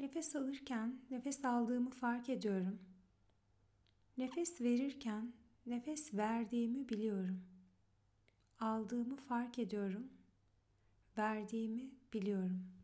Nefes alırken nefes aldığımı fark ediyorum. Nefes verirken nefes verdiğimi biliyorum. Aldığımı fark ediyorum. Verdiğimi biliyorum.